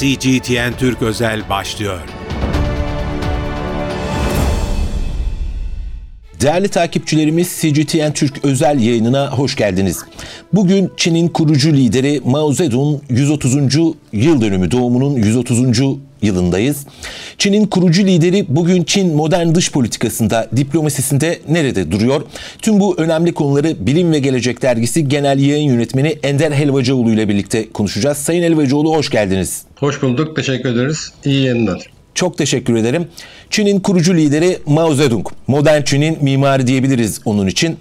CGTN Türk Özel başlıyor. Değerli takipçilerimiz CGTN Türk özel yayınına hoş geldiniz. Bugün Çin'in kurucu lideri Mao Zedong 130. yıl dönümü doğumunun 130. yılındayız. Çin'in kurucu lideri bugün Çin modern dış politikasında, diplomasisinde nerede duruyor? Tüm bu önemli konuları Bilim ve Gelecek Dergisi Genel Yayın Yönetmeni Ender Helvacıoğlu ile birlikte konuşacağız. Sayın Helvacıoğlu hoş geldiniz. Hoş bulduk, teşekkür ederiz. İyi yayınlar. Çok teşekkür ederim. Çin'in kurucu lideri Mao Zedong. Modern Çin'in mimarı diyebiliriz onun için.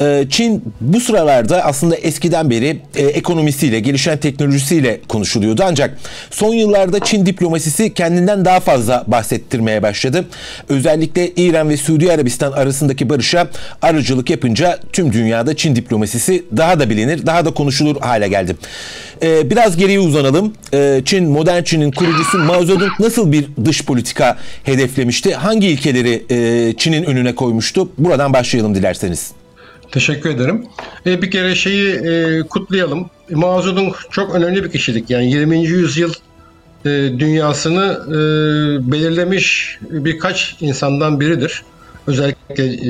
Ee, Çin bu sıralarda aslında eskiden beri e, ekonomisiyle, gelişen teknolojisiyle konuşuluyordu. Ancak son yıllarda Çin diplomasisi kendinden daha fazla bahsettirmeye başladı. Özellikle İran ve Suudi Arabistan arasındaki barışa aracılık yapınca tüm dünyada Çin diplomasisi daha da bilinir, daha da konuşulur hale geldi. Ee, biraz geriye uzanalım. Ee, Çin, modern Çin'in kurucusu Mao Zedong nasıl bir dış politika hedeflemişti? Hangi ilkeleri e, Çin'in önüne koymuştu? Buradan başlayalım dilerseniz. Teşekkür ederim. E, bir kere şeyi e, kutlayalım. Mao Zedong çok önemli bir kişilik. Yani 20. yüzyıl e, dünyasını e, belirlemiş birkaç insandan biridir. Özellikle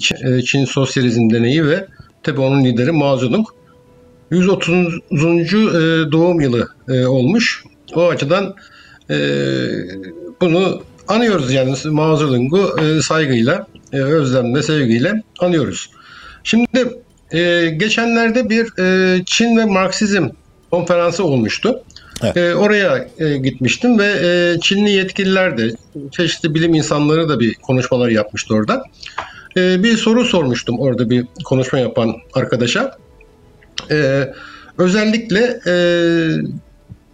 Çin, e, Çin sosyalizm deneyi ve tabi onun lideri Mao Zedong. 130. E, doğum yılı e, olmuş. O açıdan e, bunu anıyoruz yani Mao Zedong'u saygıyla, özlemle, sevgiyle anıyoruz. Şimdi geçenlerde bir Çin ve Marksizm konferansı olmuştu. Evet. oraya gitmiştim ve Çinli yetkililer de, çeşitli bilim insanları da bir konuşmalar yapmıştı orada. bir soru sormuştum orada bir konuşma yapan arkadaşa. Ee, özellikle e,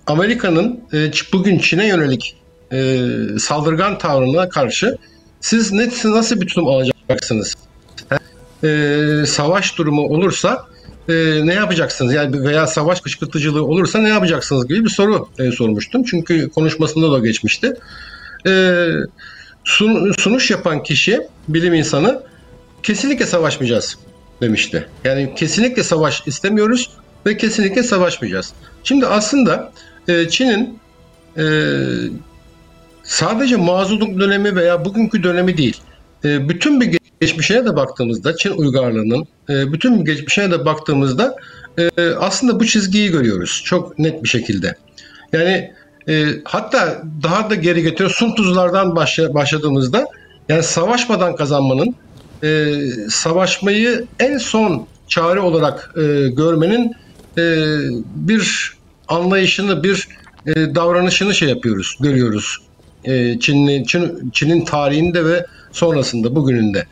Amerika'nın e, bugün Çin'e yönelik e, saldırgan tavrına karşı siz ne, nasıl bir tutum alacaksınız? E, savaş durumu olursa e, ne yapacaksınız? Yani veya savaş kışkırtıcılığı olursa ne yapacaksınız gibi bir soru e, sormuştum. Çünkü konuşmasında da geçmişti. E, sun, sunuş yapan kişi, bilim insanı kesinlikle savaşmayacağız demişti. Yani kesinlikle savaş istemiyoruz ve kesinlikle savaşmayacağız. Şimdi aslında e, Çin'in e, sadece mazuluk dönemi veya bugünkü dönemi değil, e, bütün bir geçmişine de baktığımızda Çin uygarlığının e, bütün bir geçmişine de baktığımızda aslında bu çizgiyi görüyoruz çok net bir şekilde. Yani hatta daha da geri getiriyor Sun Tuzlardan başladığımızda yani savaşmadan kazanmanın savaşmayı en son çare olarak görmenin bir anlayışını, bir e, davranışını şey yapıyoruz, görüyoruz. E, Çin'in Çin, Çin'in tarihinde ve sonrasında, bugününde.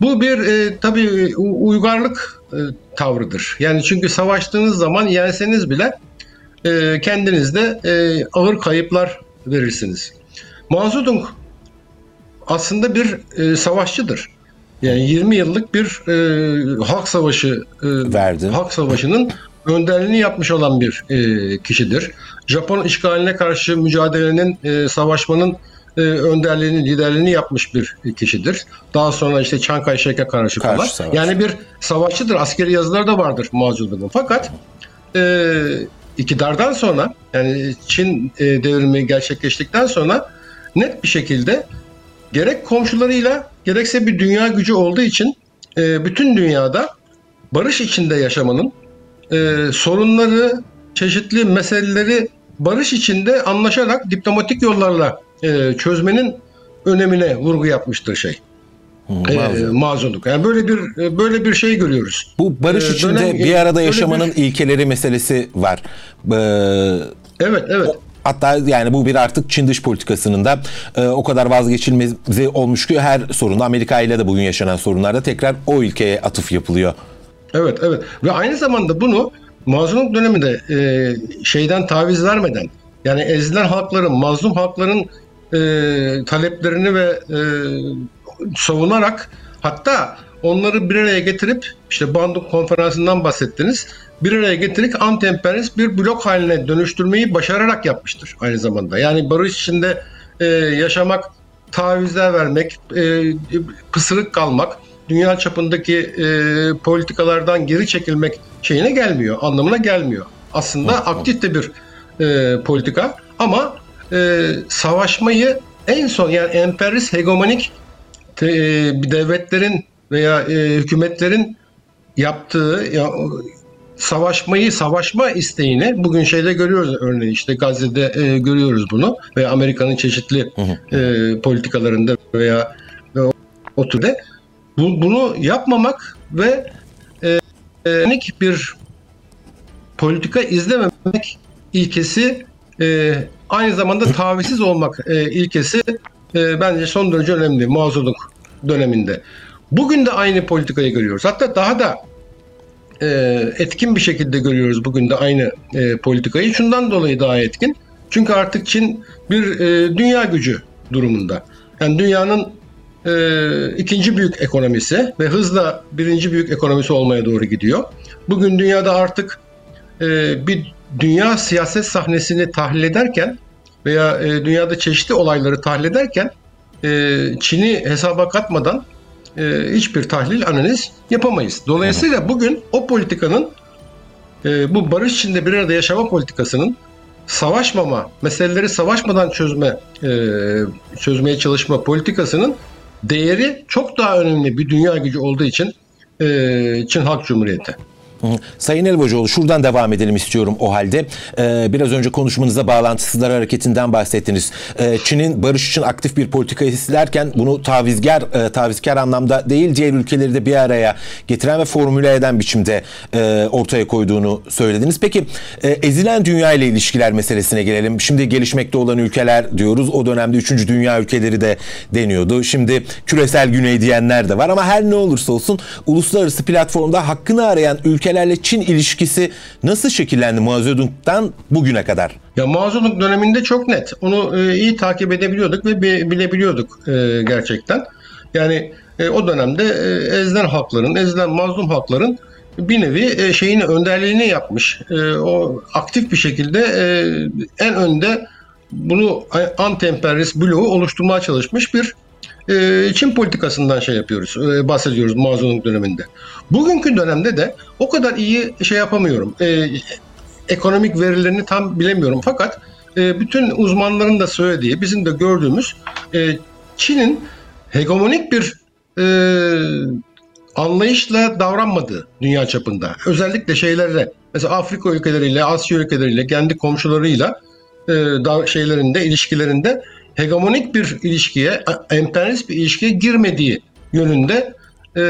Bu bir e, tabii uygarlık e, tavrıdır. Yani çünkü savaştığınız zaman yenseniz bile e, kendinizde e, ağır kayıplar verirsiniz. Mao Zedong aslında bir e, savaşçıdır. Yani 20 yıllık bir e, halk savaşı e, verdi. Halk savaşının önderliğini yapmış olan bir e, kişidir. Japon işgaline karşı mücadelenin, e, savaşmanın e, önderliğini, liderliğini yapmış bir kişidir. Daha sonra işte Chiang Kai-shek'e karşı, karşı falan. Savaş. Yani bir savaşçıdır. Askeri yazıları da vardır Mao Fakat e, iktidardan sonra yani Çin e, devrimi gerçekleştikten sonra net bir şekilde gerek komşularıyla gerekse bir dünya gücü olduğu için e, bütün dünyada barış içinde yaşamanın e, sorunları, çeşitli meseleleri barış içinde anlaşarak diplomatik yollarla e, çözmenin önemine vurgu yapmıştır şey. Mazlum. E, mazunluk. Yani böyle bir böyle bir şey görüyoruz. Bu barış içinde dönem, bir arada yaşamanın bir... ilkeleri meselesi var. Ee, evet, evet. O, Hatta yani bu bir artık Çin dış politikasının da e, o kadar vazgeçilmezi olmuş ki her sorunda Amerika ile de bugün yaşanan sorunlarda tekrar o ülkeye atıf yapılıyor. Evet evet ve aynı zamanda bunu mazlumluk döneminde e, şeyden taviz vermeden yani ezilen halkların, mazlum halkların e, taleplerini ve e, savunarak hatta onları bir araya getirip işte Bandung konferansından bahsettiniz bir araya getirip anti-emperyalist bir blok haline dönüştürmeyi başararak yapmıştır aynı zamanda. Yani barış içinde e, yaşamak, tavizler vermek, e, pısırık kalmak, dünya çapındaki e, politikalardan geri çekilmek şeyine gelmiyor, anlamına gelmiyor. Aslında aktif de bir e, politika ama e, savaşmayı en son yani emperyalist hegemonik te, e, devletlerin veya e, hükümetlerin yaptığı ya, savaşmayı, savaşma isteğini bugün şeyde görüyoruz örneğin işte Gazze'de e, görüyoruz bunu ve Amerika'nın çeşitli e, politikalarında veya ve o, o türde bu, bunu yapmamak ve e, e, bir politika izlememek ilkesi e, aynı zamanda tavizsiz olmak e, ilkesi e, bence son derece önemli muazzuluk döneminde. Bugün de aynı politikayı görüyoruz. Hatta daha da e, etkin bir şekilde görüyoruz bugün de aynı e, politikayı. Şundan dolayı daha etkin. Çünkü artık Çin bir e, dünya gücü durumunda. Yani dünyanın e, ikinci büyük ekonomisi ve hızla birinci büyük ekonomisi olmaya doğru gidiyor. Bugün dünyada artık e, bir dünya siyaset sahnesini tahlil ederken veya e, dünyada çeşitli olayları tahlil ederken e, Çin'i hesaba katmadan e, hiçbir tahlil analiz yapamayız. Dolayısıyla bugün o politikanın e, bu barış içinde bir arada yaşama politikasının savaşmama, meseleleri savaşmadan çözme e, çözmeye çalışma politikasının değeri çok daha önemli bir dünya gücü olduğu için e, Çin Halk Cumhuriyeti. Sayın Elbocuoğlu şuradan devam edelim istiyorum o halde. Ee, biraz önce konuşmanızda bağlantısızlar hareketinden bahsettiniz. Ee, Çin'in barış için aktif bir politika izlerken bunu tavizgar e, tavizkar anlamda değil diğer ülkeleri de bir araya getiren ve formüle eden biçimde e, ortaya koyduğunu söylediniz. Peki e, ezilen dünya ile ilişkiler meselesine gelelim. Şimdi gelişmekte olan ülkeler diyoruz. O dönemde 3. dünya ülkeleri de deniyordu. Şimdi küresel güney diyenler de var ama her ne olursa olsun uluslararası platformda hakkını arayan ülke ülkelerle Çin ilişkisi nasıl şekillendi Mao Zedong'dan bugüne kadar? Ya Mao Zedong döneminde çok net. Onu e, iyi takip edebiliyorduk ve bilebiliyorduk e, gerçekten. Yani e, o dönemde e, ezilen halkların, ezilen mazlum halkların bir nevi e, şeyini önderliğini yapmış. E, o aktif bir şekilde e, en önde bunu anti-emperyalist bloğu oluşturmaya çalışmış bir e, Çin politikasından şey yapıyoruz, e, bahsediyoruz Mao döneminde. Bugünkü dönemde de o kadar iyi şey yapamıyorum. E, ekonomik verilerini tam bilemiyorum fakat e, bütün uzmanların da söylediği, bizim de gördüğümüz e, Çin'in hegemonik bir anlayışla davranmadığı dünya çapında. Özellikle şeylerle, mesela Afrika ülkeleriyle, Asya ülkeleriyle, kendi komşularıyla da, şeylerinde, ilişkilerinde hegemonik bir ilişkiye, emperyalist bir ilişkiye girmediği yönünde e,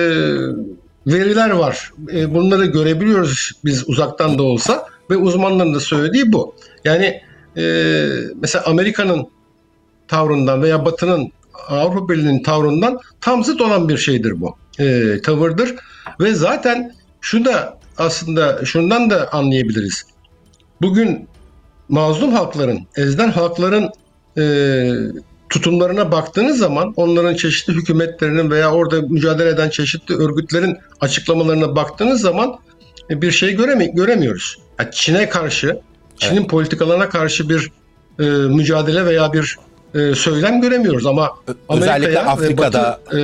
veriler var. E, bunları görebiliyoruz biz uzaktan da olsa ve uzmanların da söylediği bu. Yani e, mesela Amerika'nın tavrından veya Batı'nın Avrupa Birliği'nin tavrından tam zıt olan bir şeydir bu. E, tavırdır ve zaten şu da aslında şundan da anlayabiliriz. Bugün mazlum halkların, ezilen halkların e, tutumlarına baktığınız zaman onların çeşitli hükümetlerinin veya orada mücadele eden çeşitli örgütlerin açıklamalarına baktığınız zaman e, bir şey göremi göremiyoruz. Yani Çin'e karşı, Çin'in evet. politikalarına karşı bir e, mücadele veya bir e, söylem göremiyoruz ama özellikle Afrika'da Batı, e,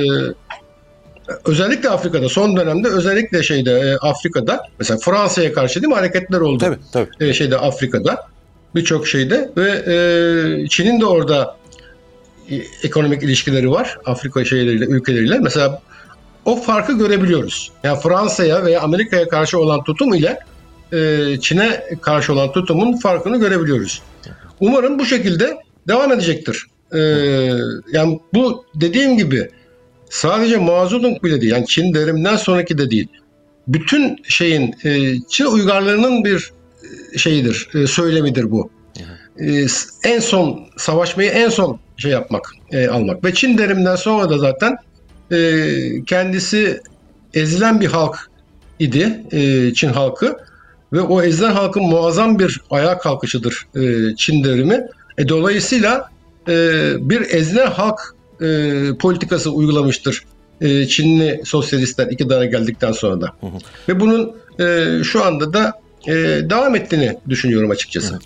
özellikle Afrika'da son dönemde özellikle şeyde e, Afrika'da mesela Fransa'ya karşı değil mi hareketler oldu. Tabii, tabii. E, şeyde Afrika'da birçok şeyde ve e, Çin'in de orada e, ekonomik ilişkileri var Afrika şeyleriyle, ülkeleriyle. Mesela o farkı görebiliyoruz. Yani Fransa'ya veya Amerika'ya karşı olan tutum ile e, Çin'e karşı olan tutumun farkını görebiliyoruz. Umarım bu şekilde devam edecektir. E, yani bu dediğim gibi sadece Zedong bile değil. Yani Çin derimden sonraki de değil. Bütün şeyin e, Çin uygarlığının bir şeyidir, e, söylemidir bu. E, en son savaşmayı en son şey yapmak, e, almak. Ve Çin derimden sonra da zaten e, kendisi ezilen bir halk idi e, Çin halkı ve o ezilen halkın muazzam bir ayağa kalkışıdır e, Çin devrimi. E, dolayısıyla e, bir ezilen halk e, politikası uygulamıştır e, Çinli sosyalistler iktidara geldikten sonra da. Hı hı. Ve bunun e, şu anda da e, devam ettiğini düşünüyorum açıkçası.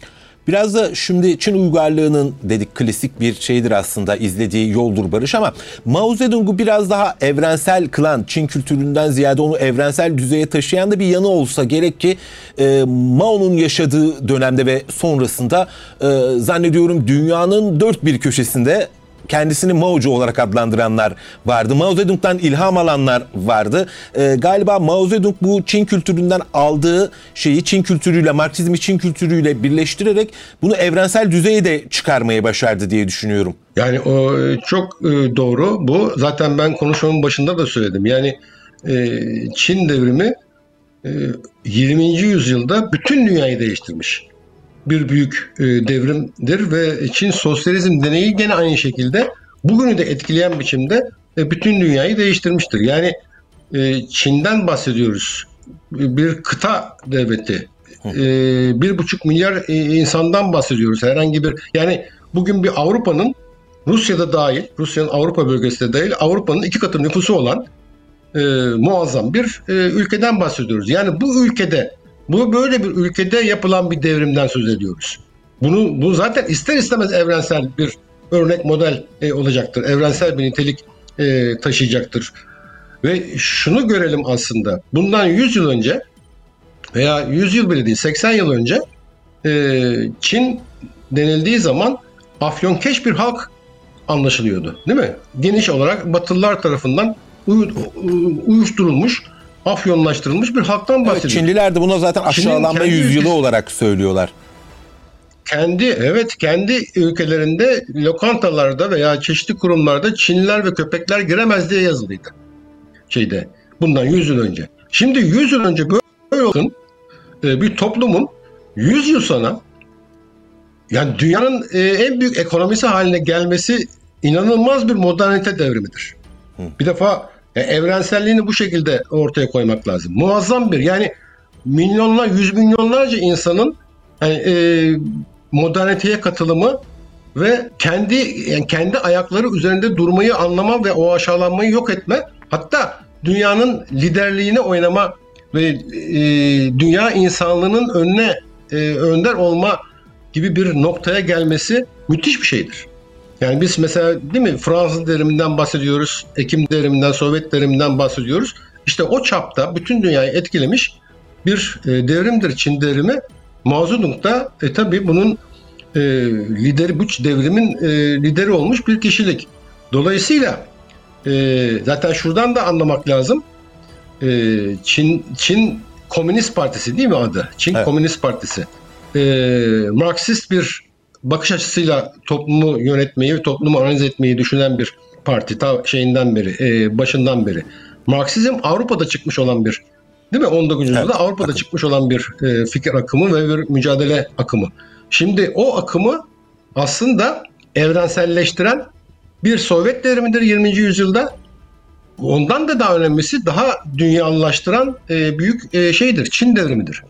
Biraz da şimdi Çin uygarlığının dedik klasik bir şeydir aslında izlediği yoldur barış ama Mao Zedong'u biraz daha evrensel kılan Çin kültüründen ziyade onu evrensel düzeye taşıyan da bir yanı olsa gerek ki e, Mao'nun yaşadığı dönemde ve sonrasında e, zannediyorum dünyanın dört bir köşesinde kendisini Mao'cu olarak adlandıranlar vardı. Mao Zedong'dan ilham alanlar vardı. Ee, galiba Mao Zedong bu Çin kültüründen aldığı şeyi Çin kültürüyle, Marksizmi Çin kültürüyle birleştirerek bunu evrensel düzeye de çıkarmayı başardı diye düşünüyorum. Yani o çok e, doğru. Bu zaten ben konuşmamın başında da söyledim. Yani e, Çin devrimi 20. E, yüzyılda bütün dünyayı değiştirmiş bir büyük e, devrimdir ve Çin sosyalizm deneyi gene aynı şekilde bugünü de etkileyen biçimde e, bütün dünyayı değiştirmiştir. Yani e, Çin'den bahsediyoruz. Bir kıta devleti. Bir buçuk milyar insandan bahsediyoruz. Herhangi bir yani bugün bir Avrupa'nın Rusya'da dahil, Rusya'nın Avrupa bölgesi de dahil Avrupa'nın iki katı nüfusu olan e, muazzam bir e, ülkeden bahsediyoruz. Yani bu ülkede bu böyle bir ülkede yapılan bir devrimden söz ediyoruz. Bunu bu zaten ister istemez evrensel bir örnek model e, olacaktır. Evrensel bir nitelik e, taşıyacaktır. Ve şunu görelim aslında. Bundan 100 yıl önce veya 100 yıl bile değil 80 yıl önce e, Çin denildiği zaman afyonkeş bir halk anlaşılıyordu. Değil mi? Geniş olarak Batılılar tarafından uyuşturulmuş afyonlaştırılmış bir halktan bahsediyor. Evet, Çinliler de buna zaten aşağılanma yüzyılı olarak söylüyorlar. Kendi evet kendi ülkelerinde lokantalarda veya çeşitli kurumlarda Çinliler ve köpekler giremez diye yazılıydı. Şeyde bundan 100 yıl önce. Şimdi 100 yıl önce böyle olsun e, bir toplumun 100 yıl sonra yani dünyanın e, en büyük ekonomisi haline gelmesi inanılmaz bir modernite devrimidir. Bir defa e, evrenselliğini bu şekilde ortaya koymak lazım. Muazzam bir yani milyonlar, yüz milyonlarca insanın yani, e, moderniteye katılımı ve kendi yani kendi ayakları üzerinde durmayı anlama ve o aşağılanmayı yok etme hatta dünyanın liderliğini oynama ve e, dünya insanlığının önüne e, önder olma gibi bir noktaya gelmesi müthiş bir şeydir. Yani biz mesela değil mi Fransız deriminden bahsediyoruz, Ekim deriminden, Sovyet deriminden bahsediyoruz. İşte o çapta bütün dünyayı etkilemiş bir e, devrimdir Çin devrimi. Mao Zedong da e, tabii bunun e, lideri, bu devrimin e, lideri olmuş bir kişilik. Dolayısıyla e, zaten şuradan da anlamak lazım. E, Çin Çin Komünist Partisi değil mi adı? Çin evet. Komünist Partisi. E, Marksist bir bakış açısıyla toplumu yönetmeyi ve toplumu analiz etmeyi düşünen bir parti ta şeyinden beri, e, başından beri. Marksizm Avrupa'da çıkmış olan bir değil mi? 19. yüzyılda evet, Avrupa'da akım. çıkmış olan bir e, fikir akımı ve bir mücadele akımı. Şimdi o akımı aslında evrenselleştiren bir Sovyet devrimidir 20. yüzyılda. Ondan da daha önemlisi daha dünyalılaştıran e, büyük e, şeydir. Çin devrimidir.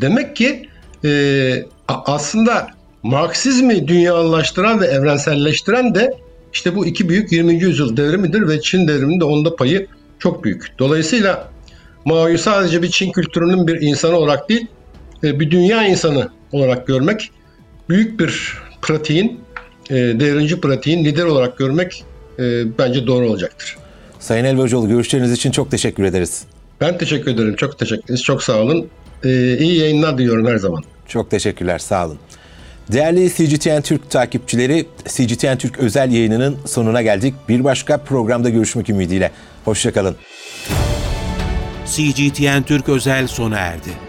Demek ki e, aslında Marksizmi dünyalaştıran ve evrenselleştiren de işte bu iki büyük 20. yüzyıl devrimidir ve Çin devriminin de onda payı çok büyük. Dolayısıyla Mao'yu sadece bir Çin kültürünün bir insanı olarak değil, e, bir dünya insanı olarak görmek, büyük bir pratiğin, e, devrimci pratiğin lider olarak görmek e, bence doğru olacaktır. Sayın Elvacıoğlu görüşleriniz için çok teşekkür ederiz. Ben teşekkür ederim. Çok teşekkür ederiz. Çok sağ olun. İyi yayınlar diliyorum her zaman. Çok teşekkürler. Sağ olun. Değerli CGTN Türk takipçileri, CGTN Türk özel yayınının sonuna geldik. Bir başka programda görüşmek ümidiyle. Hoşçakalın. CGTN Türk özel sona erdi.